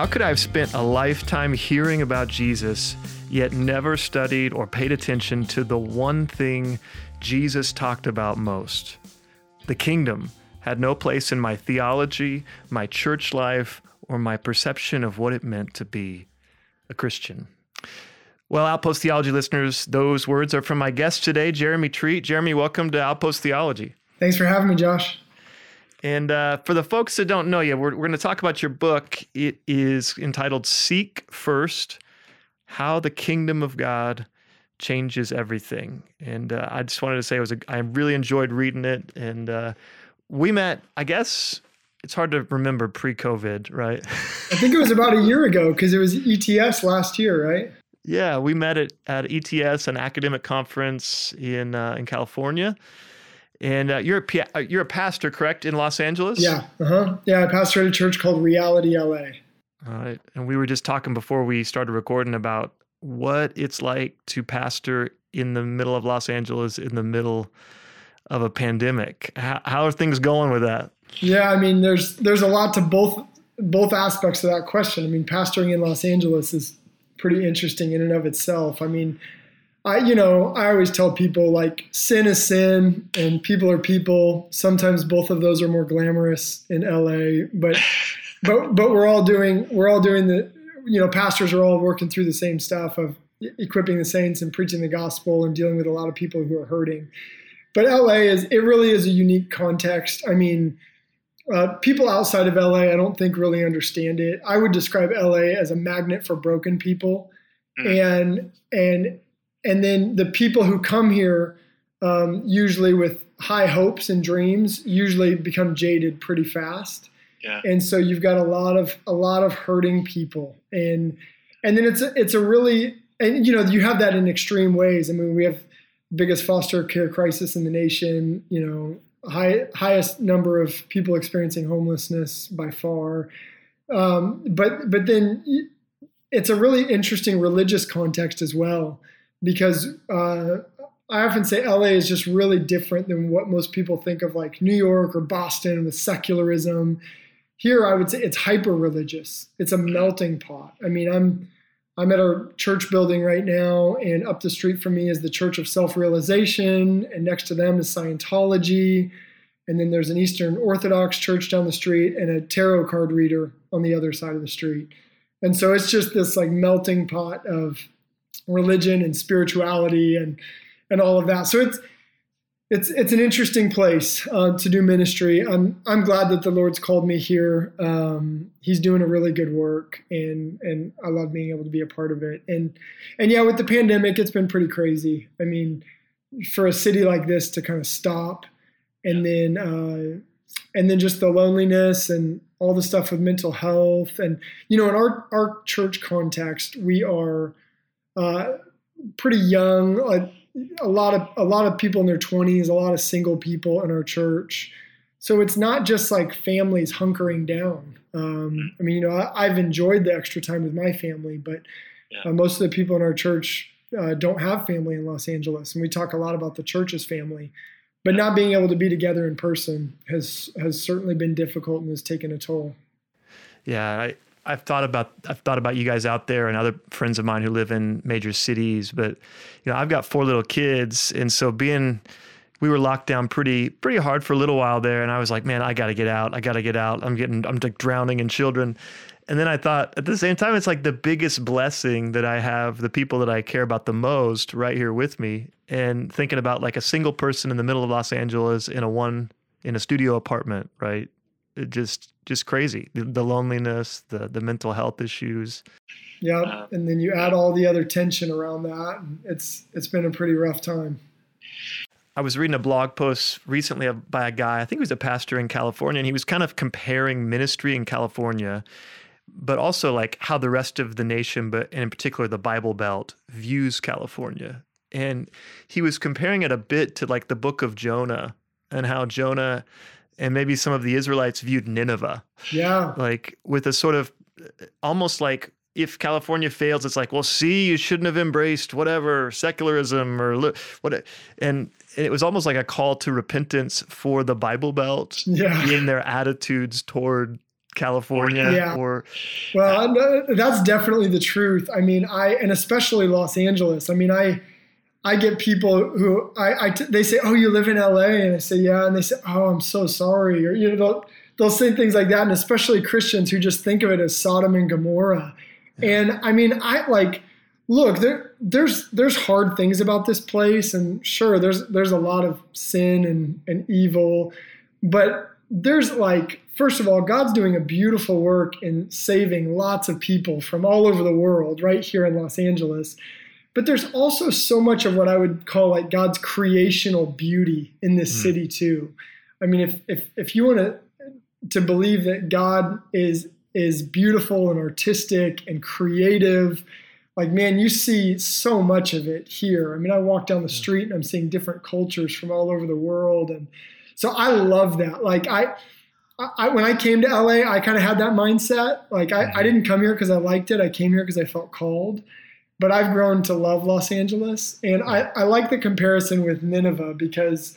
How could I have spent a lifetime hearing about Jesus, yet never studied or paid attention to the one thing Jesus talked about most? The kingdom had no place in my theology, my church life, or my perception of what it meant to be a Christian. Well, Outpost Theology listeners, those words are from my guest today, Jeremy Treat. Jeremy, welcome to Outpost Theology. Thanks for having me, Josh. And uh, for the folks that don't know you, we're, we're going to talk about your book. It is entitled Seek First How the Kingdom of God Changes Everything. And uh, I just wanted to say it was a, I really enjoyed reading it. And uh, we met, I guess, it's hard to remember pre COVID, right? I think it was about a year ago because it was ETS last year, right? Yeah, we met at, at ETS, an academic conference in uh, in California. And uh, you're a uh, you're a pastor, correct, in Los Angeles? Yeah, uh huh. Yeah, I pastor at a church called Reality LA. All right, and we were just talking before we started recording about what it's like to pastor in the middle of Los Angeles in the middle of a pandemic. How, how are things going with that? Yeah, I mean, there's there's a lot to both both aspects of that question. I mean, pastoring in Los Angeles is pretty interesting in and of itself. I mean, I, you know, I always tell people like sin is sin and people are people. Sometimes both of those are more glamorous in LA, but, but, but we're all doing, we're all doing the, you know, pastors are all working through the same stuff of equipping the saints and preaching the gospel and dealing with a lot of people who are hurting. But LA is, it really is a unique context. I mean, uh, people outside of LA, I don't think really understand it. I would describe LA as a magnet for broken people. Mm. And, and, and then the people who come here, um, usually with high hopes and dreams, usually become jaded pretty fast. Yeah. And so you've got a lot of a lot of hurting people, and and then it's a, it's a really and you know you have that in extreme ways. I mean, we have biggest foster care crisis in the nation. You know, high, highest number of people experiencing homelessness by far. Um, but but then it's a really interesting religious context as well because uh, I often say LA is just really different than what most people think of like New York or Boston with secularism. Here, I would say it's hyper religious. It's a melting pot. I mean, I'm I'm at a church building right now, and up the street from me is the Church of Self Realization, and next to them is Scientology, and then there's an Eastern Orthodox church down the street, and a tarot card reader on the other side of the street. And so it's just this like melting pot of religion and spirituality and and all of that. So it's it's it's an interesting place uh, to do ministry. I'm I'm glad that the Lord's called me here. Um, he's doing a really good work, and and I love being able to be a part of it. And and yeah, with the pandemic, it's been pretty crazy. I mean, for a city like this to kind of stop, and then uh, and then just the loneliness and all the stuff with mental health, and you know, in our our church context, we are uh, pretty young. A, a lot of a lot of people in their 20s, a lot of single people in our church. So it's not just like families hunkering down. Um, I mean, you know, I, have enjoyed the extra time with my family, but yeah. uh, most of the people in our church uh, don't have family in Los Angeles, and we talk a lot about the church's family. But not being able to be together in person has has certainly been difficult and has taken a toll. Yeah, I, I've thought about I've thought about you guys out there and other friends of mine who live in major cities, but you know I've got four little kids, and so being we were locked down pretty pretty hard for a little while there, and I was like, man, I got to get out, I got to get out. I'm getting I'm like drowning in children, and then I thought at the same time it's like the biggest blessing that I have the people that I care about the most right here with me, and thinking about like a single person in the middle of Los Angeles in a one in a studio apartment, right? It just just crazy. The, the, loneliness, the the mental health issues. Yeah, uh, and then you add all the other tension around that. it's it's been a pretty rough time. I was reading a blog post recently by a guy. I think he was a pastor in California, and he was kind of comparing ministry in California, but also like how the rest of the nation, but in particular the Bible Belt, views California. And he was comparing it a bit to like the book of Jonah and how Jonah and maybe some of the Israelites viewed Nineveh. Yeah. Like with a sort of almost like if California fails, it's like, well, see, you shouldn't have embraced whatever secularism or what, and, and it was almost like a call to repentance for the Bible Belt yeah. in their attitudes toward California Yeah. or Well, no, that's definitely the truth. I mean, I and especially Los Angeles. I mean, I I get people who I, I t- they say, "Oh, you live in LA," and I say, "Yeah," and they say, "Oh, I'm so sorry," or you know, they'll, they'll say things like that, and especially Christians who just think of it as Sodom and Gomorrah. And I mean, I like look there. There's there's hard things about this place, and sure, there's there's a lot of sin and and evil, but there's like first of all, God's doing a beautiful work in saving lots of people from all over the world, right here in Los Angeles. But there's also so much of what I would call like God's creational beauty in this Mm. city too. I mean, if if if you want to to believe that God is is beautiful and artistic and creative, like man, you see so much of it here. I mean, I walk down the street and I'm seeing different cultures from all over the world, and so I love that. Like I. I, when I came to LA, I kind of had that mindset. Like I, I didn't come here because I liked it. I came here because I felt called. But I've grown to love Los Angeles, and I, I like the comparison with Nineveh because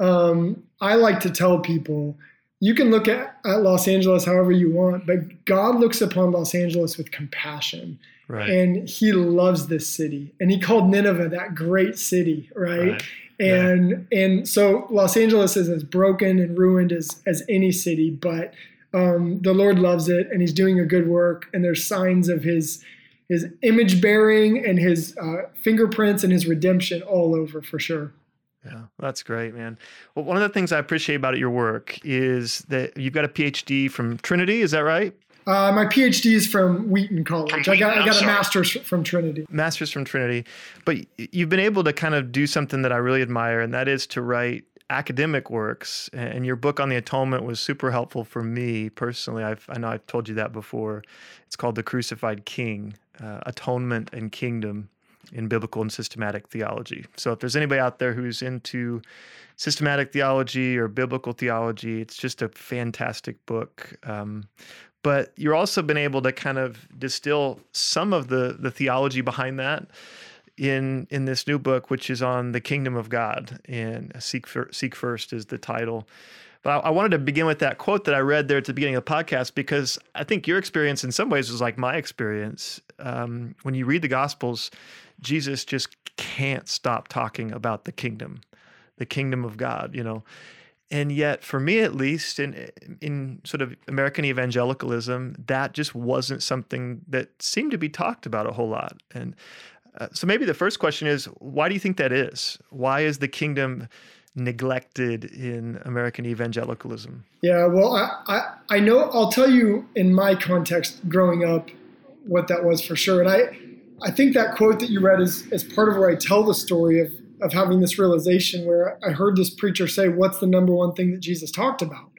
um, I like to tell people you can look at, at Los Angeles however you want, but God looks upon Los Angeles with compassion, right. and He loves this city, and He called Nineveh that great city, right? right. and and so Los Angeles is as broken and ruined as as any city, but um, the Lord loves it, and He's doing a good work, and there's signs of His His image bearing and His uh, fingerprints and His redemption all over for sure. Yeah, that's great, man. Well, one of the things I appreciate about your work is that you've got a PhD from Trinity. Is that right? Uh, my PhD is from Wheaton College. I got I I'm got a sorry. master's from Trinity. Master's from Trinity, but you've been able to kind of do something that I really admire, and that is to write academic works. And your book on the atonement was super helpful for me personally. I've, I know I've told you that before. It's called The Crucified King uh, Atonement and Kingdom in Biblical and Systematic Theology. So if there's anybody out there who's into systematic theology or biblical theology, it's just a fantastic book. Um, but you're also been able to kind of distill some of the the theology behind that in in this new book, which is on the kingdom of God. And seek Fir- seek first is the title. But I, I wanted to begin with that quote that I read there at the beginning of the podcast because I think your experience in some ways was like my experience. Um, when you read the Gospels, Jesus just can't stop talking about the kingdom, the kingdom of God. You know, and yet for me at least in in sort of american evangelicalism that just wasn't something that seemed to be talked about a whole lot and uh, so maybe the first question is why do you think that is why is the kingdom neglected in american evangelicalism Yeah, well, I, I I know. I'll tell you in my context, growing up, what that was for sure. And I I think that quote that you read is is part of where I tell the story of of having this realization where I heard this preacher say, "What's the number one thing that Jesus talked about?"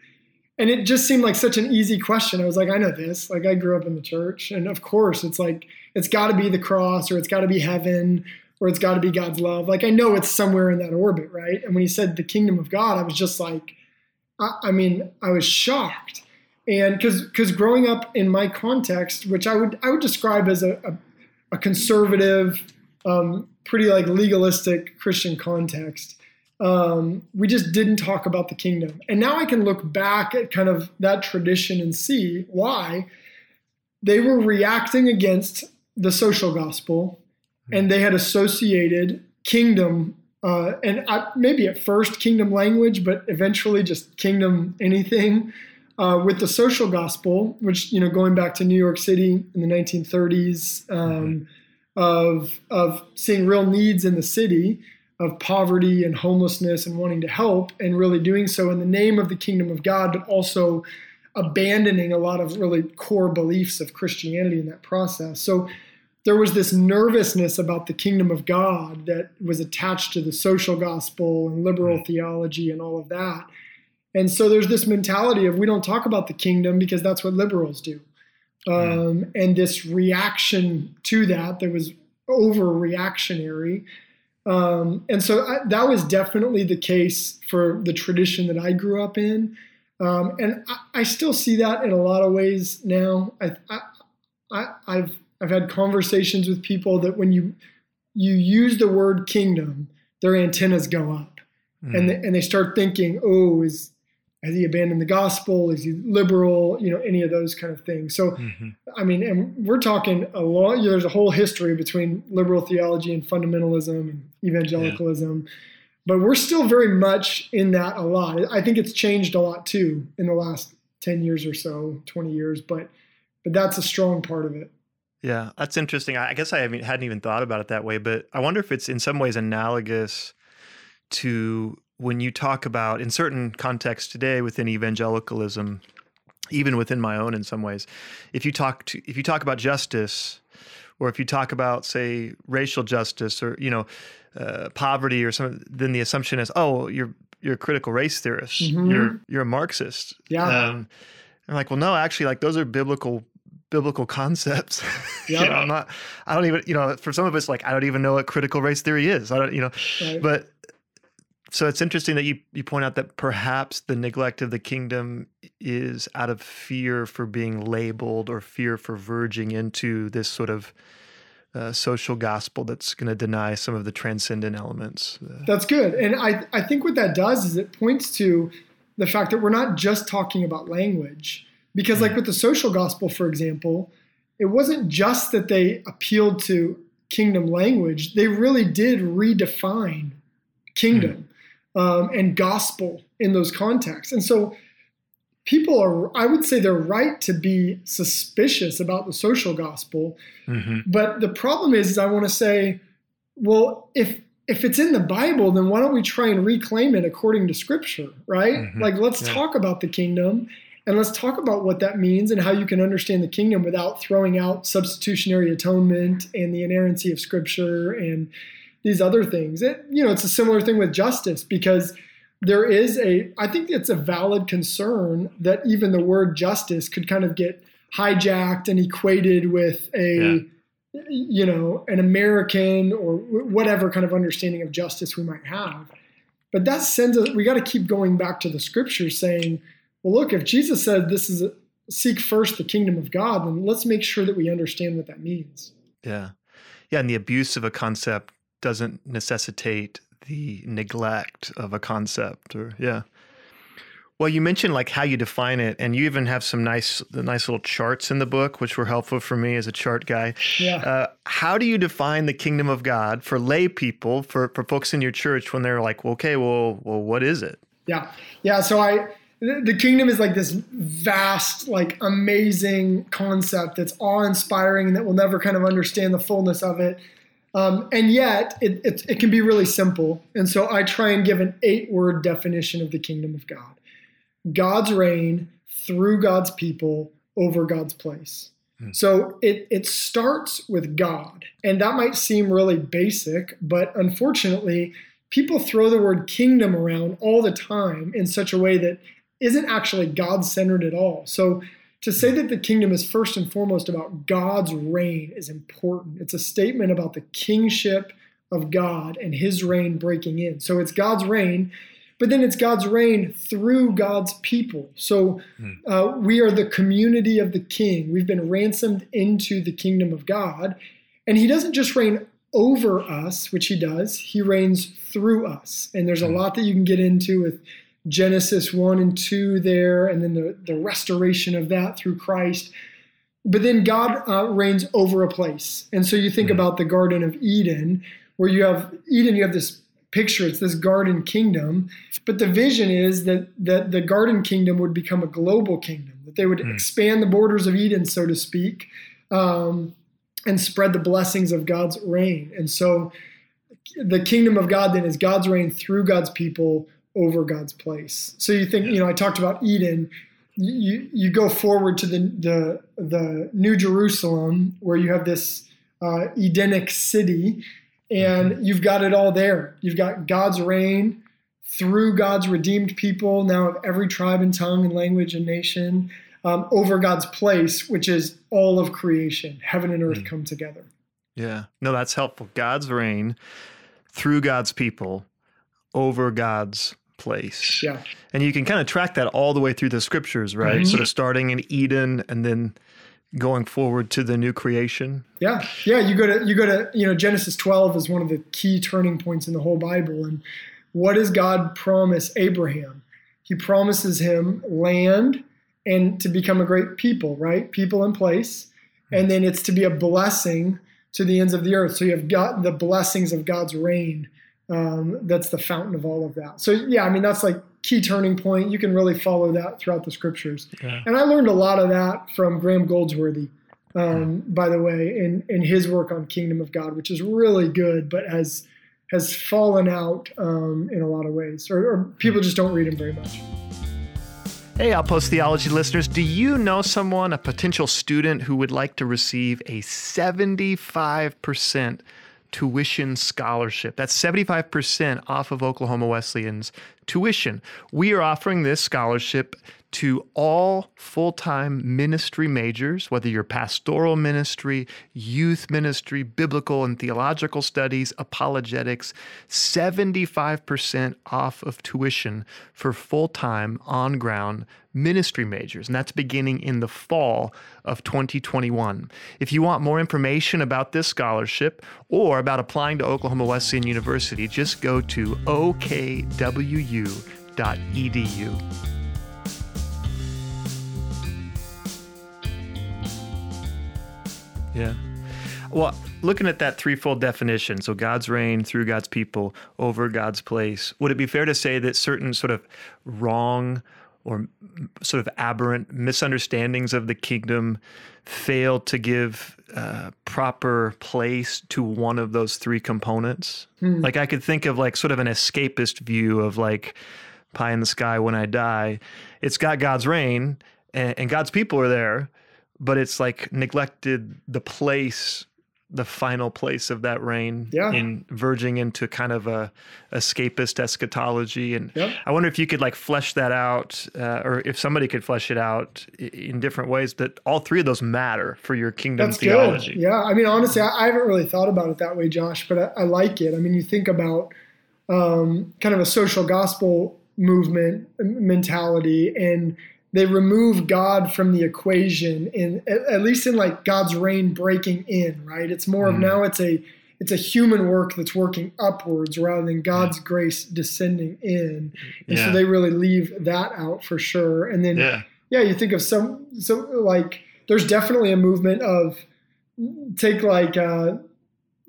And it just seemed like such an easy question. I was like, I know this. Like I grew up in the church, and of course, it's like it's got to be the cross, or it's got to be heaven, or it's got to be God's love. Like I know it's somewhere in that orbit, right? And when he said the kingdom of God, I was just like, I, I mean, I was shocked, and because because growing up in my context, which I would I would describe as a a, a conservative, um, pretty like legalistic Christian context, um, we just didn't talk about the kingdom. And now I can look back at kind of that tradition and see why they were reacting against the social gospel, and they had associated kingdom uh, and I, maybe at first kingdom language, but eventually just kingdom anything uh, with the social gospel, which you know going back to New York City in the 1930s, um, of of seeing real needs in the city, of poverty and homelessness and wanting to help, and really doing so in the name of the kingdom of God, but also abandoning a lot of really core beliefs of Christianity in that process. So there was this nervousness about the kingdom of God that was attached to the social gospel and liberal theology and all of that. And so there's this mentality of we don't talk about the kingdom because that's what liberals do. Um, and this reaction to that that was overreactionary. Um, and so I, that was definitely the case for the tradition that I grew up in. Um, and I, I still see that in a lot of ways now. I, I, I, I've I've had conversations with people that when you you use the word kingdom, their antennas go up, Mm. and they, and they start thinking, oh, is has he abandoned the gospel? Is he liberal? You know, any of those kind of things. So, mm-hmm. I mean, and we're talking a lot. You know, there's a whole history between liberal theology and fundamentalism and evangelicalism, yeah. but we're still very much in that a lot. I think it's changed a lot too in the last ten years or so, twenty years. But, but that's a strong part of it. Yeah, that's interesting. I guess I hadn't even thought about it that way, but I wonder if it's in some ways analogous to when you talk about in certain contexts today within evangelicalism even within my own in some ways if you talk to if you talk about justice or if you talk about say racial justice or you know uh, poverty or something then the assumption is oh you're you're a critical race theorist mm-hmm. you're you're a marxist yeah um, i'm like well no actually like those are biblical biblical concepts. Yep. you know, I'm not, I don't even, you know, for some of us, like, I don't even know what critical race theory is. I don't, you know, right. but so it's interesting that you, you point out that perhaps the neglect of the kingdom is out of fear for being labeled or fear for verging into this sort of uh, social gospel that's going to deny some of the transcendent elements. Uh, that's good. And I, I think what that does is it points to the fact that we're not just talking about language. Because, like mm. with the social gospel, for example, it wasn't just that they appealed to kingdom language, they really did redefine kingdom. Mm um, and gospel in those contexts. And so people are, I would say they're right to be suspicious about the social gospel. Mm-hmm. But the problem is, is I want to say, well, if if it's in the Bible, then why don't we try and reclaim it according to Scripture, right? Mm-hmm. Like, let's yeah. talk about the kingdom and let's talk about what that means and how you can understand the kingdom without throwing out substitutionary atonement and the inerrancy of Scripture and these other things. It, you know, it's a similar thing with justice because there is a, I think it's a valid concern that even the word justice could kind of get hijacked and equated with a, yeah. you know, an American or whatever kind of understanding of justice we might have. But that sends us, we got to keep going back to the scriptures saying, well, look, if Jesus said this is a, seek first the kingdom of God, then let's make sure that we understand what that means. Yeah. Yeah. And the abuse of a concept doesn't necessitate the neglect of a concept or yeah. Well you mentioned like how you define it and you even have some nice nice little charts in the book which were helpful for me as a chart guy. Yeah. Uh, how do you define the kingdom of god for lay people for, for folks in your church when they're like well, okay well well what is it? Yeah. Yeah so i the kingdom is like this vast like amazing concept that's awe-inspiring and that we'll never kind of understand the fullness of it um, and yet, it, it, it, can be really simple. And so I try and give an eight word definition of the kingdom of God God's reign through God's people over God's place. Hmm. So it, it starts with God. And that might seem really basic, but unfortunately, people throw the word kingdom around all the time in such a way that isn't actually God centered at all. So to say that the kingdom is first and foremost about God's reign is important. It's a statement about the kingship of God and his reign breaking in. So it's God's reign, but then it's God's reign through God's people. So hmm. uh, we are the community of the king. We've been ransomed into the kingdom of God. And he doesn't just reign over us, which he does, he reigns through us. And there's a hmm. lot that you can get into with Genesis 1 and 2 there, and then the, the restoration of that through Christ. But then God uh, reigns over a place. And so you think mm-hmm. about the Garden of Eden, where you have Eden, you have this picture, it's this garden kingdom. But the vision is that, that the garden kingdom would become a global kingdom, that they would mm-hmm. expand the borders of Eden, so to speak, um, and spread the blessings of God's reign. And so the kingdom of God then is God's reign through God's people over God's place. So you think, you know, I talked about Eden. You you go forward to the the the New Jerusalem where you have this uh, Edenic city, and mm-hmm. you've got it all there. You've got God's reign through God's redeemed people, now of every tribe and tongue and language and nation, um, over God's place, which is all of creation, heaven and earth mm-hmm. come together. Yeah, no, that's helpful. God's reign through God's people over God's place. Yeah. And you can kind of track that all the way through the scriptures, right? Mm-hmm. Sort of starting in Eden and then going forward to the new creation. Yeah. Yeah, you go to you go to, you know, Genesis 12 is one of the key turning points in the whole Bible and what does God promise Abraham? He promises him land and to become a great people, right? People in place. And then it's to be a blessing to the ends of the earth. So you have got the blessings of God's reign. Um, that's the fountain of all of that. So yeah, I mean that's like key turning point. You can really follow that throughout the scriptures. Yeah. And I learned a lot of that from Graham Goldsworthy, um, by the way, in in his work on Kingdom of God, which is really good, but has has fallen out um, in a lot of ways, or, or people just don't read him very much. Hey, Outpost Theology listeners, do you know someone, a potential student who would like to receive a 75% tuition scholarship? That's 75% off of Oklahoma Wesleyan's tuition. We are offering this scholarship to all full time ministry majors, whether you're pastoral ministry, youth ministry, biblical and theological studies, apologetics, 75% off of tuition for full time on ground ministry majors. And that's beginning in the fall of 2021. If you want more information about this scholarship or about applying to Oklahoma Wesleyan University, just go to okwu.edu. Yeah. Well, looking at that threefold definition, so God's reign through God's people over God's place, would it be fair to say that certain sort of wrong or sort of aberrant misunderstandings of the kingdom fail to give uh, proper place to one of those three components? Hmm. Like I could think of like sort of an escapist view of like pie in the sky when I die. It's got God's reign and, and God's people are there but it's like neglected the place the final place of that reign yeah. in verging into kind of a escapist eschatology and yep. i wonder if you could like flesh that out uh, or if somebody could flesh it out in different ways that all three of those matter for your kingdom That's theology good. yeah i mean honestly I, I, haven't really thought about it that way josh but i, I like it i mean you think about um, kind of a social gospel movement mentality and they remove God from the equation in at least in like God's reign breaking in, right? It's more mm. of now it's a it's a human work that's working upwards rather than God's yeah. grace descending in. And yeah. so they really leave that out for sure. And then yeah. yeah, you think of some so like there's definitely a movement of take like uh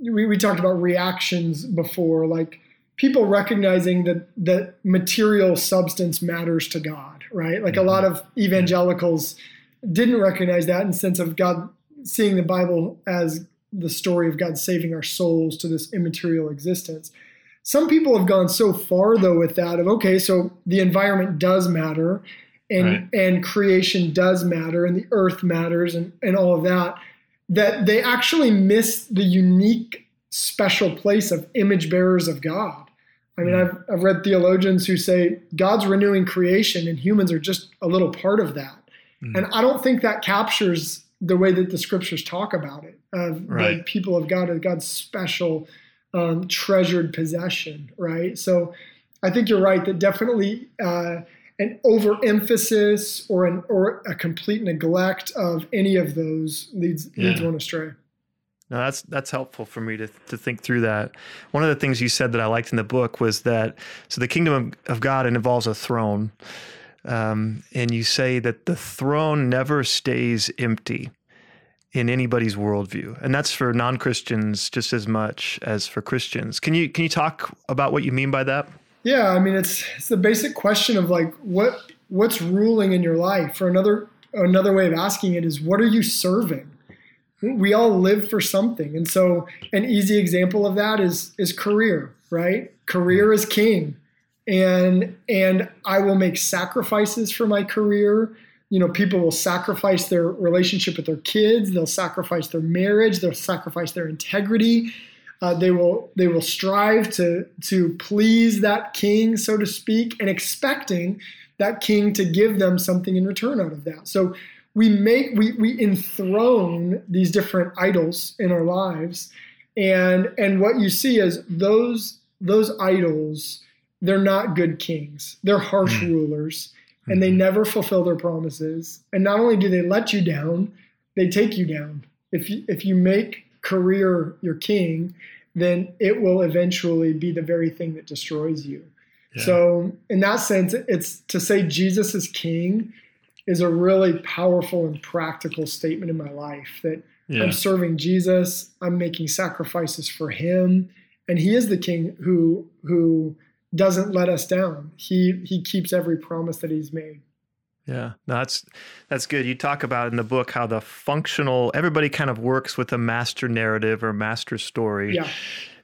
we, we talked about reactions before, like people recognizing that that material substance matters to God, right? Like a lot mm-hmm. of evangelicals didn't recognize that in the sense of God seeing the Bible as the story of God saving our souls to this immaterial existence. Some people have gone so far though with that of okay, so the environment does matter and right. and creation does matter and the earth matters and, and all of that, that they actually miss the unique special place of image bearers of God. I mean, I've, I've read theologians who say God's renewing creation and humans are just a little part of that. Mm. And I don't think that captures the way that the scriptures talk about it of right. the people of God, of God's special um, treasured possession, right? So I think you're right that definitely uh, an overemphasis or an or a complete neglect of any of those leads yeah. leads one astray. No, that's that's helpful for me to to think through that. One of the things you said that I liked in the book was that so the kingdom of, of God involves a throne, um, and you say that the throne never stays empty in anybody's worldview, and that's for non Christians just as much as for Christians. Can you can you talk about what you mean by that? Yeah, I mean it's it's the basic question of like what what's ruling in your life. Or another another way of asking it is what are you serving? We all live for something. And so an easy example of that is is career right? Career is king. And and i will make sacrifices for my career. You know people will sacrifice their relationship with their kids. They'll sacrifice their marriage. They'll sacrifice their integrity. Uh, they will they will strive to to please that king so to speak and expecting that king to give them something in return out of that. So we make we we enthrone these different idols in our lives and and what you see is those those idols they're not good kings they're harsh mm-hmm. rulers and they mm-hmm. never fulfill their promises and not only do they let you down they take you down if you if you make career your king then it will eventually be the very thing that destroys you Yeah. So in that sense, it's to say Jesus is king is a really powerful and practical statement in my life that yeah. I'm serving Jesus, I'm making sacrifices for him, and he is the king who who doesn't let us down. He he keeps every promise that he's made. Yeah, no, that's that's good. You talk about in the book how the functional everybody kind of works with a master narrative or master story. Yeah.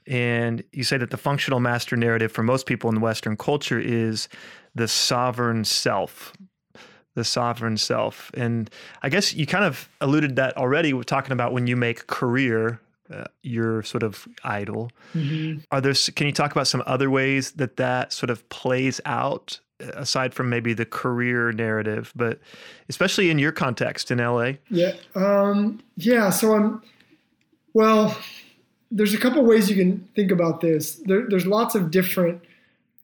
And you say that the functional master narrative for most people in Western culture is the sovereign self, the sovereign self. And I guess you kind of alluded that already. We're talking about when you make career uh, your sort of idol. Mm-hmm. Are there? Can you talk about some other ways that that sort of plays out aside from maybe the career narrative, but especially in your context in LA? Yeah. Um, yeah. So I'm, well, there's a couple ways you can think about this. There, there's lots of different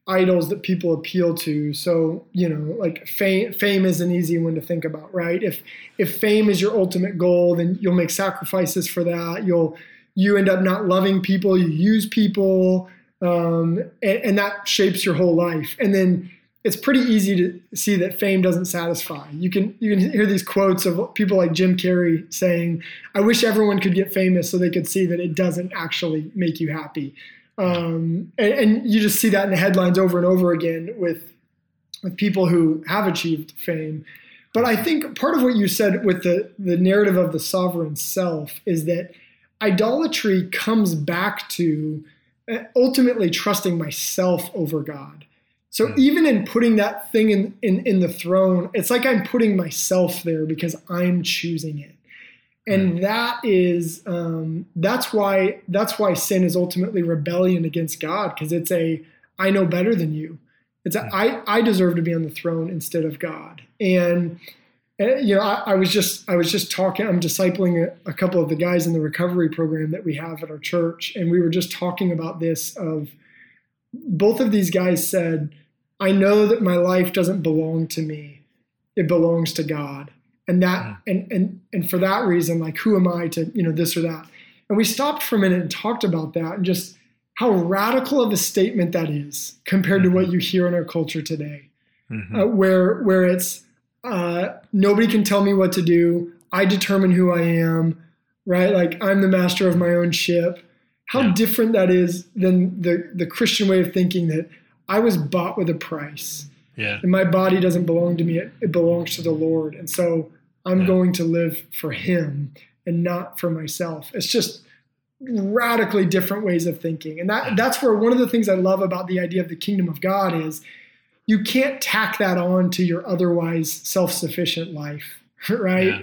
idols that people appeal to. So, you know, like fame, fame is an easy one to think about, right? If, if fame is your ultimate goal, then you'll make sacrifices for that. You'll, you end up not loving people, you use people, um, and, and that shapes your whole life. And then, it's pretty easy to see that fame doesn't satisfy. You can you can hear these quotes of people like Jim Carrey saying, "I wish everyone could get famous so they could see that it doesn't actually make you happy." Um, and, and, you just see that in the headlines over and over again with with people who have achieved fame. But I think part of what you said with the the narrative of the sovereign self is that idolatry comes back to uh, ultimately trusting myself over God. So mm. even in putting that thing in, in, in the throne, it's like I'm putting myself there because I'm choosing it. And mm. that is um, that's why that's why sin is ultimately rebellion against God because it's a I know better than you. It's a. I I deserve to be on the throne instead of God. And uh, you know I, I, was just I was just talking. I'm discipling a, a couple of the guys in the recovery program that we have at our church, and we were just talking about this. Of both of these guys said I know that my life doesn't belong to me. It belongs to God. And that mm. and and and for that reason, like who am I to, you know, this or that? And we stopped for a minute and talked about that and just how radical of a statement that is compared mm-hmm. to what mm-hmm. you hear in our culture today. Mm-hmm. Uh, where where it's uh, nobody can tell me what to do. I determine who I am, right? Like I'm the master of my own ship. How yeah. different that is than the the Christian way of thinking that I was bought with a price. Yeah. And my body doesn't belong to me, it, it belongs to the Lord. And so I'm yeah. going to live for Him and not for myself. It's just radically different ways of thinking. And that, that's where one of the things I love about the idea of the kingdom of God is you can't tack that on to your otherwise self sufficient life, right? Yeah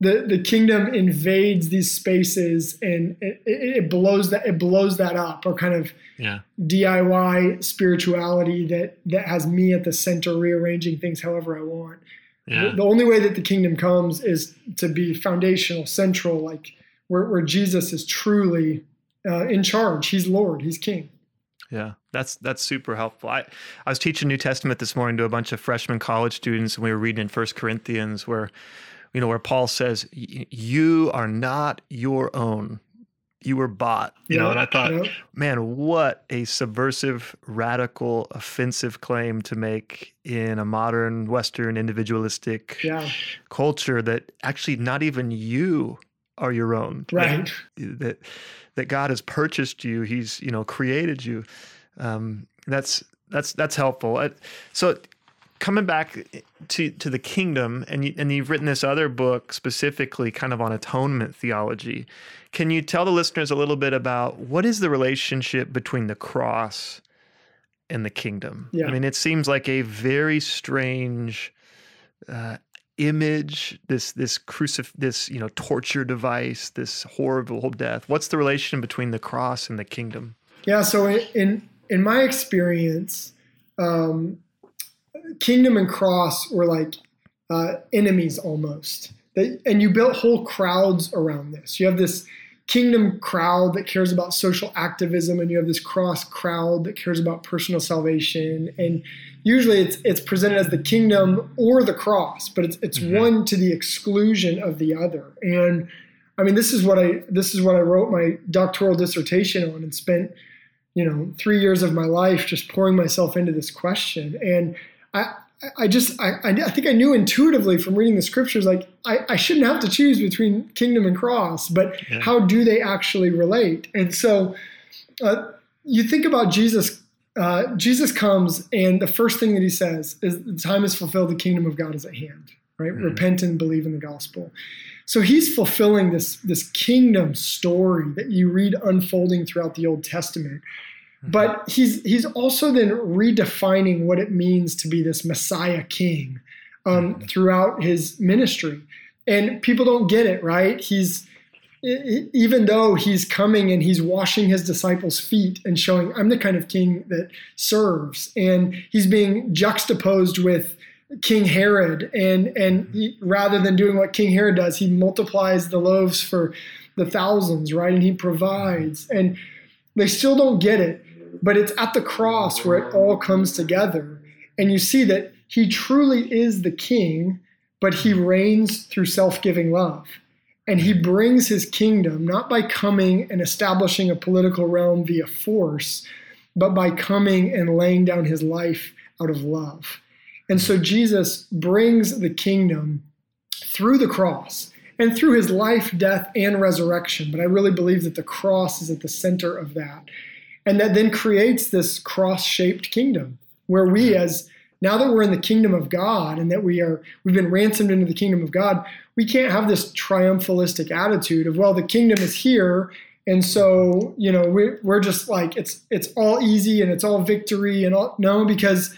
the the kingdom invades these spaces and it, it, blows that it blows that up or kind of yeah. DIY spirituality that that has me at the center rearranging things however I want. Yeah. The, the, only way that the kingdom comes is to be foundational, central, like where, where Jesus is truly uh, in charge. He's Lord. He's King. Yeah, that's that's super helpful. I, I was teaching New Testament this morning to a bunch of freshman college students, and we were reading in First Corinthians where you know, where Paul says, "You are not your own; you were bought." You know, and I thought, man, what a subversive, radical, offensive claim to make in a modern Western individualistic yeah. culture that actually not even you are your own. Right. That, that, that God has purchased you. He's you know created you. Um, that's that's that's helpful. So coming back to to the kingdom, and you, and you've written this other book specifically, kind of on atonement theology. Can you tell the listeners a little bit about what is the relationship between the cross and the kingdom? Yeah. I mean, it seems like a very strange uh, image. This this crucif this you know torture device, this horrible death. What's the relation between the cross and the kingdom? Yeah. So in in my experience, um, Kingdom and Cross were like uh, enemies almost. They, and you built whole crowds around this. You have this kingdom crowd that cares about social activism, and you have this cross crowd that cares about personal salvation. And usually, it's it's presented as the kingdom or the cross, but it's it's mm-hmm. one to the exclusion of the other. And I mean, this is what I this is what I wrote my doctoral dissertation on, and spent you know, three years of my life just pouring myself into this question. And I, I just, I, I think I knew intuitively from reading the scriptures, like I, I shouldn't have to choose between kingdom and cross, but yeah. how do they actually relate? And so uh, you think about Jesus. Uh, Jesus comes, and the first thing that he says is, "The time is fulfilled; the kingdom of God is at hand." Right? Mm-hmm. Repent and believe in the gospel. So he's fulfilling this, this kingdom story that you read unfolding throughout the Old Testament. Mm-hmm. But he's, he's also then redefining what it means to be this Messiah king um, mm-hmm. throughout his ministry. And people don't get it, right? He's, even though he's coming and he's washing his disciples' feet and showing, I'm the kind of king that serves, and he's being juxtaposed with King Herod, and and he, rather than doing what King Herod does, he multiplies the loaves for the thousands, right? And he provides, and they still don't get it, but it's at the cross where it all comes together, and you see that he truly is the King, but he reigns through self-giving love. And he brings his kingdom not by coming and establishing a political realm via force, but by coming and laying down his life out of love. And so Jesus brings the kingdom through the cross and through his life, death, and resurrection. But I really believe that the cross is at the center of that. And that then creates this cross shaped kingdom where we, mm-hmm. as now that we're in the kingdom of God and that we are we've been ransomed into the kingdom of God, we can't have this triumphalistic attitude of, well, the kingdom is here. And so, you know, we're, we're just like it's it's all easy and it's all victory and all no, because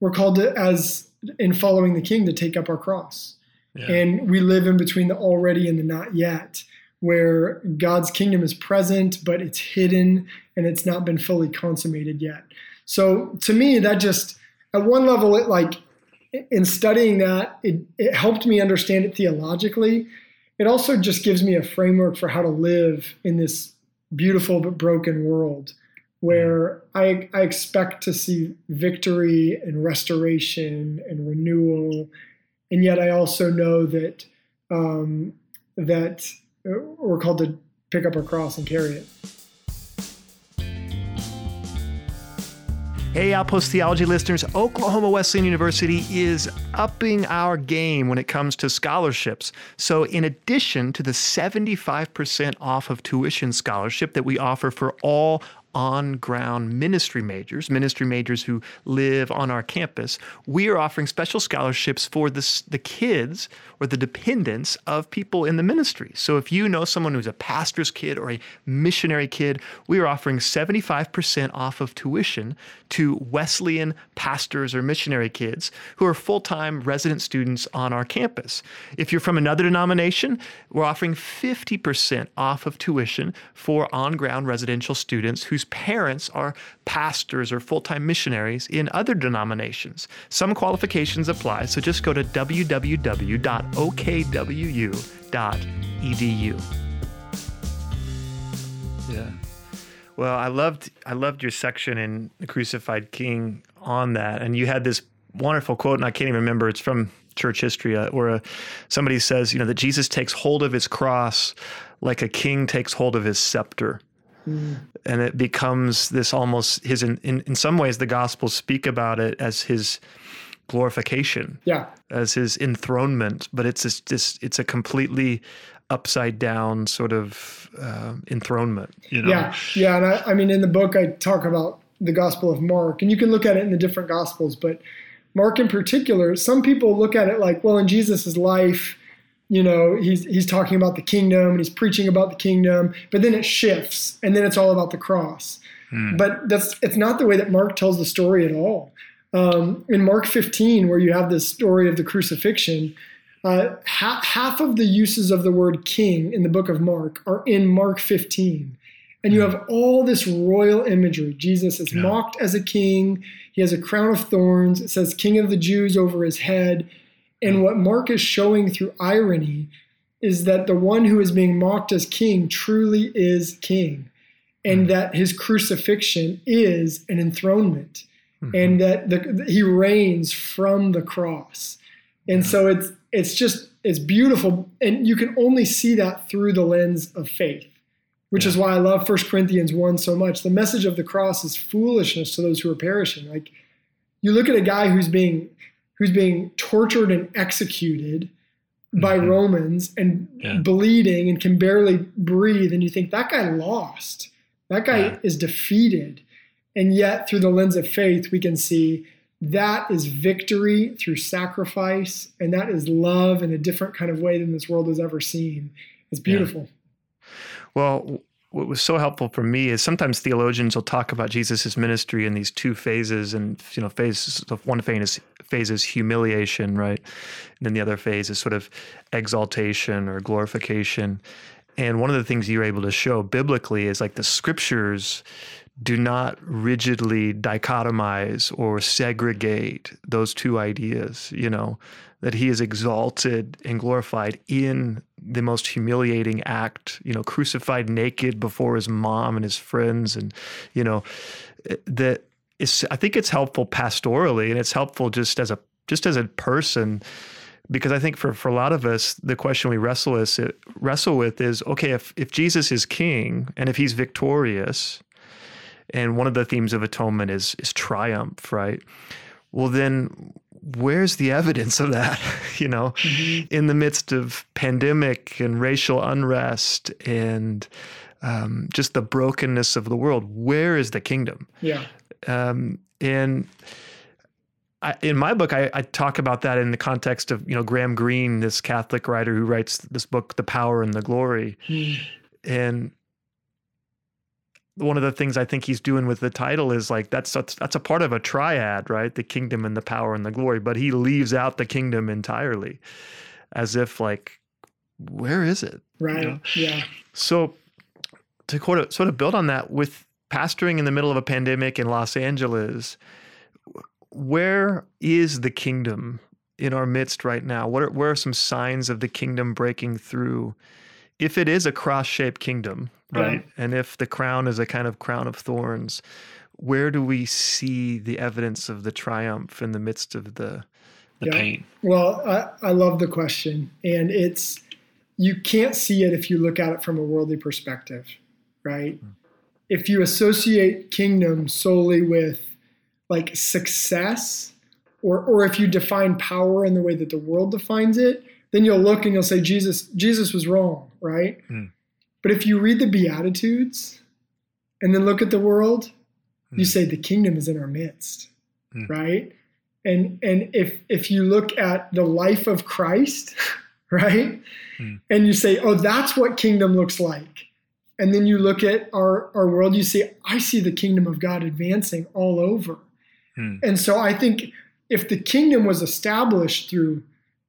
we're called to, as in following the king to take up our cross. Yeah. And we live in between the already and the not yet, where God's kingdom is present, but it's hidden and it's not been fully consummated yet. So to me, that just, at one level, it like, in studying that, it, it helped me understand it theologically. It also just gives me a framework for how to live in this beautiful but broken world where I, I expect to see victory and restoration and renewal, and yet I also know that um, that we're called to pick up our cross and carry it. Hey, Outpost Theology listeners, Oklahoma Wesleyan University is upping our game when it comes to scholarships. So, in addition to the 75% off of tuition scholarship that we offer for all on ground ministry majors, ministry majors who live on our campus, we are offering special scholarships for the, the kids or the dependents of people in the ministry. So if you know someone who's a pastor's kid or a missionary kid, we are offering 75% off of tuition to Wesleyan pastors or missionary kids who are full time resident students on our campus. If you're from another denomination, we're offering 50% off of tuition for on ground residential students whose parents are pastors or full time missionaries in other denominations. Some qualifications apply, so just go to www.okwu.edu. Yeah. Well, I loved I loved your section in the Crucified King on that, and you had this wonderful quote, and I can't even remember. It's from church history, uh, where uh, somebody says, you know, that Jesus takes hold of his cross like a king takes hold of his scepter. Mm. And it becomes this almost his, in, in, in some ways, the Gospels speak about it as his glorification, yeah, as his enthronement. But it's this, this it's a completely upside down sort of uh, enthronement. You know? Yeah, yeah. And I, I mean, in the book, I talk about the Gospel of Mark, and you can look at it in the different Gospels, but Mark in particular, some people look at it like, well, in Jesus' life, you know, he's he's talking about the kingdom and he's preaching about the kingdom, but then it shifts and then it's all about the cross. Hmm. But that's it's not the way that Mark tells the story at all. Um, in Mark 15, where you have this story of the crucifixion, uh, half, half of the uses of the word king in the book of Mark are in Mark 15. And you hmm. have all this royal imagery. Jesus is yeah. mocked as a king. He has a crown of thorns. It says King of the Jews over his head. And what Mark is showing through irony is that the one who is being mocked as king truly is king, and mm-hmm. that his crucifixion is an enthronement, mm-hmm. and that the, he reigns from the cross. And so it's it's just it's beautiful, and you can only see that through the lens of faith. which yeah. is why I love 1 Corinthians 1 so much. The message of the cross is foolishness to those who are perishing. Like you look at a guy who's being who's being tortured and executed by mm-hmm. Romans and yeah. bleeding and can barely breathe and you think that guy lost. That guy yeah. is defeated. And yet through the lens of faith we can see that is victory through sacrifice and that is love in a different kind of way than this world has ever seen. It's beautiful. Yeah. Well, what was so helpful for me is sometimes theologians will talk about Jesus's ministry in these two phases, and you know, phases. One phase phase is humiliation, right, and then the other phase is sort of exaltation or glorification. And one of the things you're able to show biblically is like the scriptures do not rigidly dichotomize or segregate those two ideas, you know, that he is exalted and glorified in the most humiliating act, you know, crucified naked before his mom and his friends. And, you know, that is, I think it's helpful pastorally and it's helpful just as a, just as a person because I think for, for a lot of us, the question we wrestle with, wrestle with is okay, if, if Jesus is king and if he's victorious, and one of the themes of atonement is is triumph, right? Well, then where's the evidence of that? you know, mm-hmm. in the midst of pandemic and racial unrest and um, just the brokenness of the world, where is the kingdom? Yeah. Um, and I, in my book, I, I, talk about that in the context of you know Graham Greene, this Catholic writer who writes this book, "The Power and the Glory," mm. and one of the things I think he's doing with the title is like that's, that's that's a part of a triad, right? The kingdom and the power and the glory, but he leaves out the kingdom entirely, as if like, where is it? Right. You know? Yeah. So to sort of sort of build on that with pastoring in the middle of a pandemic in Los Angeles, where is the kingdom in our midst right now? What are, where are some signs of the kingdom breaking through? If it is a cross-shaped kingdom, right? And if the crown is a kind of crown of thorns, where do we see the evidence of the triumph in the midst of the the yeah. pain? Well, I, I love the question, and it's you can't see it if you look at it from a worldly perspective, right? Mm. If you associate kingdom solely with like success, or or if you define power in the way that the world defines it, then you'll look and you'll say Jesus Jesus was wrong, right? Mm. But if you read the Beatitudes and then look at the world, mm. you hmm. say the kingdom is in our midst, mm. right? And and if if you look at the life of Christ, right? Mm. And you say, "Oh, that's what kingdom looks like." And then you look at our our world, you see, "I see the kingdom of God advancing all over." Hmm. And so I think if the kingdom was established through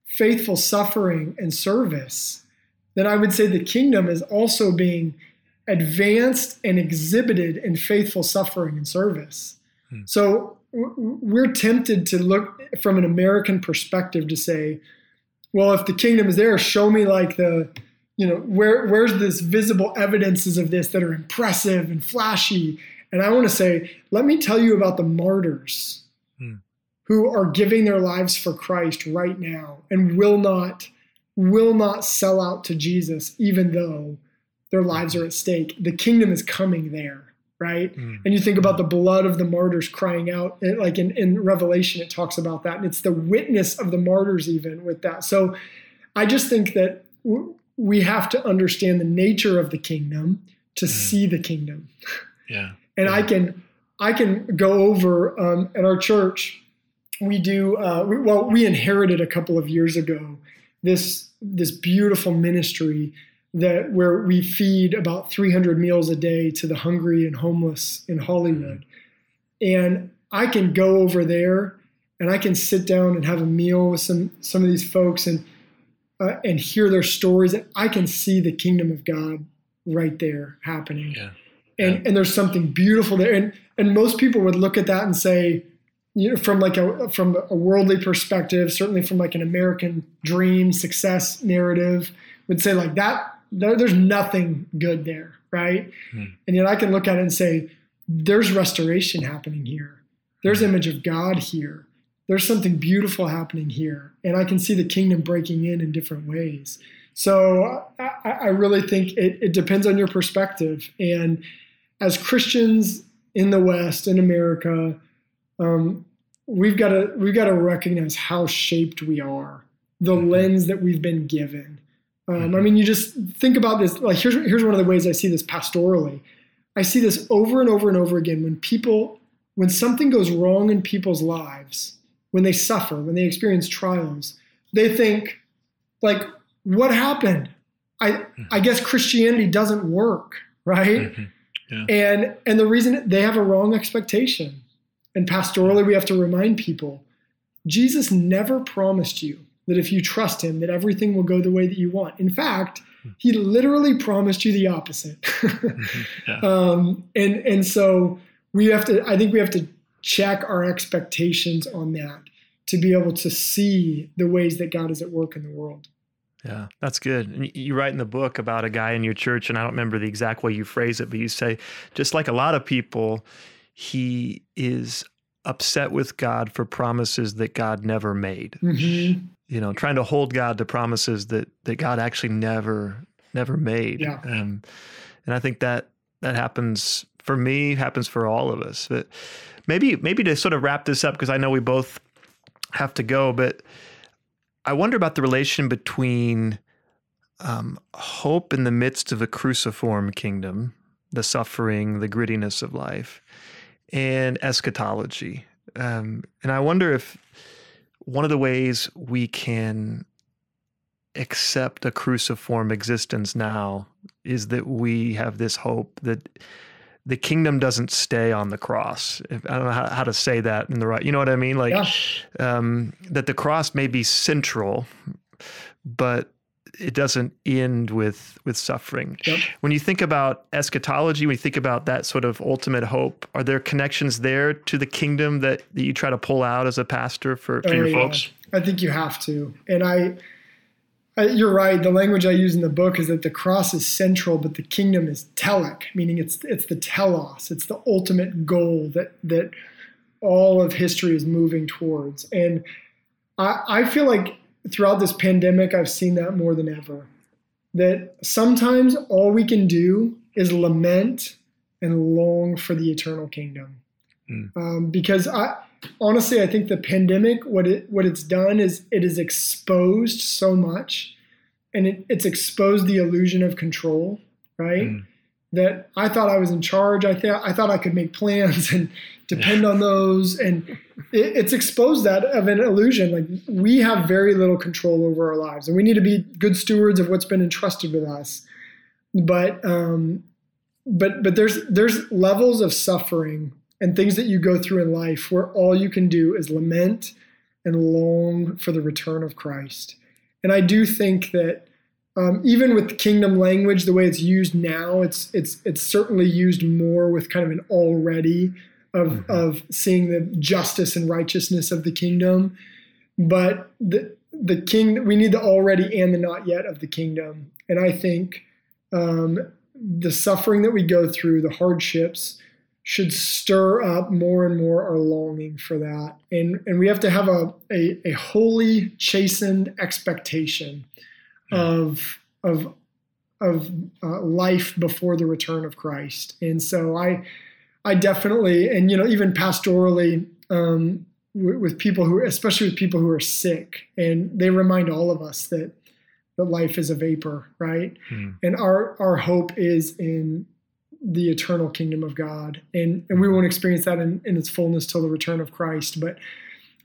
faithful suffering and service, then I would say the kingdom is also being advanced and exhibited in faithful suffering and service. Hmm. So we're tempted to look from an American perspective to say, well, if the kingdom is there, show me like the, you know, where where's this visible evidences of this that are impressive and flashy. And I want to say, let me tell you about the martyrs hmm. who are giving their lives for Christ right now and will not will not sell out to Jesus, even though their lives are at stake. The kingdom is coming there, right? Mm. And you think about the blood of the martyrs crying out, like in, in Revelation, it talks about that. And it's the witness of the martyrs, even with that. So I just think that w- we have to understand the nature of the kingdom to mm. see the kingdom. Yeah. and yeah. I can. I can go over um, at our church. We do uh, we, well. We inherited a couple of years ago this this beautiful ministry that where we feed about 300 meals a day to the hungry and homeless in Hollywood. And I can go over there and I can sit down and have a meal with some some of these folks and uh, and hear their stories and I can see the kingdom of God right there happening. Yeah. And yeah. and there's something beautiful there and and most people would look at that and say you know, from like a from a worldly perspective, certainly from like an American dream success narrative, would say like that. There, there's nothing good there, right? Hmm. And yet I can look at it and say, there's restoration happening here. There's hmm. image of God here. There's something beautiful happening here, and I can see the kingdom breaking in in different ways. So I, I really think it, it depends on your perspective. And as Christians in the West, in America, um, we've got to we've got to recognize how shaped we are, the mm-hmm. lens that we've been given. Um, mm-hmm. I mean, you just think about this. Like here's here's one of the ways I see this pastorally. I see this over and over and over again when people when something goes wrong in people's lives, when they suffer, when they experience trials, they think like what happened? I mm-hmm. I guess Christianity doesn't work, right? Mm-hmm. Yeah. And and the reason they have a wrong expectation. And pastorally, we have to remind people Jesus never promised you that if you trust him, that everything will go the way that you want. In fact, he literally promised you the opposite. Yeah. um, and and so we have to. I think we have to check our expectations on that to be able to see the ways that God is at work in the world. Yeah, that's good. And you write in the book about a guy in your church, and I don't remember the exact way you phrase it, but you say, just like a lot of people, he is upset with God for promises that God never made. Mm-hmm. You know, trying to hold God to promises that that God actually never never made. Yeah. Um, and I think that that happens for me, happens for all of us. But maybe maybe to sort of wrap this up because I know we both have to go, but I wonder about the relation between um, hope in the midst of a cruciform kingdom, the suffering, the grittiness of life, and eschatology. Um, and I wonder if one of the ways we can accept a cruciform existence now is that we have this hope that the kingdom doesn't stay on the cross. I don't know how, how to say that in the right. You know what I mean? Like yeah. um, that the cross may be central, but it doesn't end with with suffering. Yep. When you think about eschatology, when you think about that sort of ultimate hope, are there connections there to the kingdom that, that you try to pull out as a pastor for, for oh, your yeah. folks? I think you have to, and I you're right. The language I use in the book is that the cross is central, but the kingdom is telic, meaning it's it's the telos. It's the ultimate goal that that all of history is moving towards. And I, I feel like throughout this pandemic, I've seen that more than ever. That sometimes all we can do is lament and long for the eternal kingdom. Mm. Um, because I honestly, I think the pandemic, what it what it's done is it has exposed so much, and it, it's exposed the illusion of control, right? Mm. That I thought I was in charge. I thought I thought I could make plans and depend on those, and it, it's exposed that of an illusion. Like we have very little control over our lives, and we need to be good stewards of what's been entrusted with us. But um, but but there's there's levels of suffering and things that you go through in life where all you can do is lament and long for the return of Christ. And I do think that um, even with kingdom language, the way it's used now, it's it's it's certainly used more with kind of an already of mm-hmm. of seeing the justice and righteousness of the kingdom. But the the king, we need the already and the not yet of the kingdom. And I think um, the suffering that we go through, the hardships, should stir up more and more our longing for that. And, and we have to have a, a, a holy, chastened expectation. Of, of, of uh, life before the return of Christ. And so I, I definitely, and you know, even pastorally, um, with, with people who, especially with people who are sick, and they remind all of us that that life is a vapor, right? Mm. And our our hope is in the eternal kingdom of God. And, and we won't experience that in, in its fullness till the return of Christ. But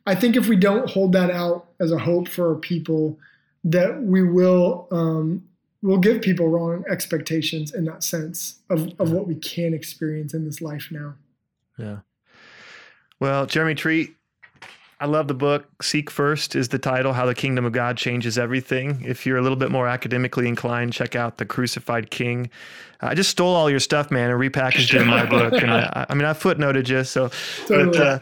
I think if we don't hold that out as a hope for our people, that we will um, will give people wrong expectations in that sense of, of what we can experience in this life now. Yeah. Well, Jeremy Treat, I love the book. Seek First is the title, How the Kingdom of God Changes Everything. If you're a little bit more academically inclined, check out The Crucified King. I just stole all your stuff, man, and repackaged it in my book. And I, I mean, I footnoted you, so. Totally. But, uh,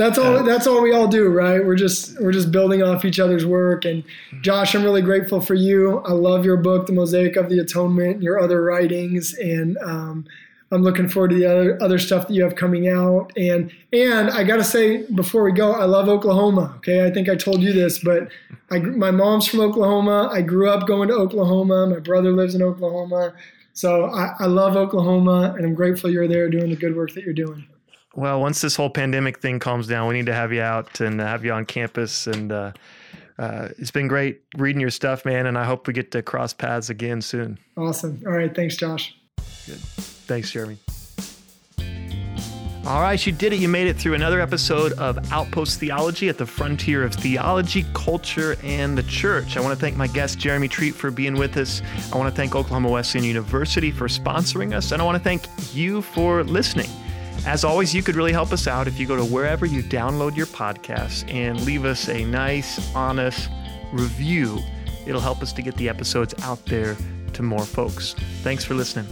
that's all. Uh, that's all we all do, right? We're just we're just building off each other's work. And Josh, I'm really grateful for you. I love your book, The Mosaic of the Atonement, and your other writings, and um, I'm looking forward to the other other stuff that you have coming out. And and I got to say before we go, I love Oklahoma. Okay, I think I told you this, but I my mom's from Oklahoma. I grew up going to Oklahoma. My brother lives in Oklahoma. So I, I love Oklahoma, and I'm grateful you're there doing the good work that you're doing. Well, once this whole pandemic thing calms down, we need to have you out and have you on campus. And uh, uh, it's been great reading your stuff, man. And I hope we get to cross paths again soon. Awesome. All right. Thanks, Josh. Good. Thanks, Jeremy. All right, you did it. You made it through another episode of Outpost Theology at the frontier of theology, culture, and the church. I want to thank my guest, Jeremy Treat, for being with us. I want to thank Oklahoma Wesleyan University for sponsoring us, and I want to thank you for listening. As always, you could really help us out if you go to wherever you download your podcasts and leave us a nice, honest review. It'll help us to get the episodes out there to more folks. Thanks for listening.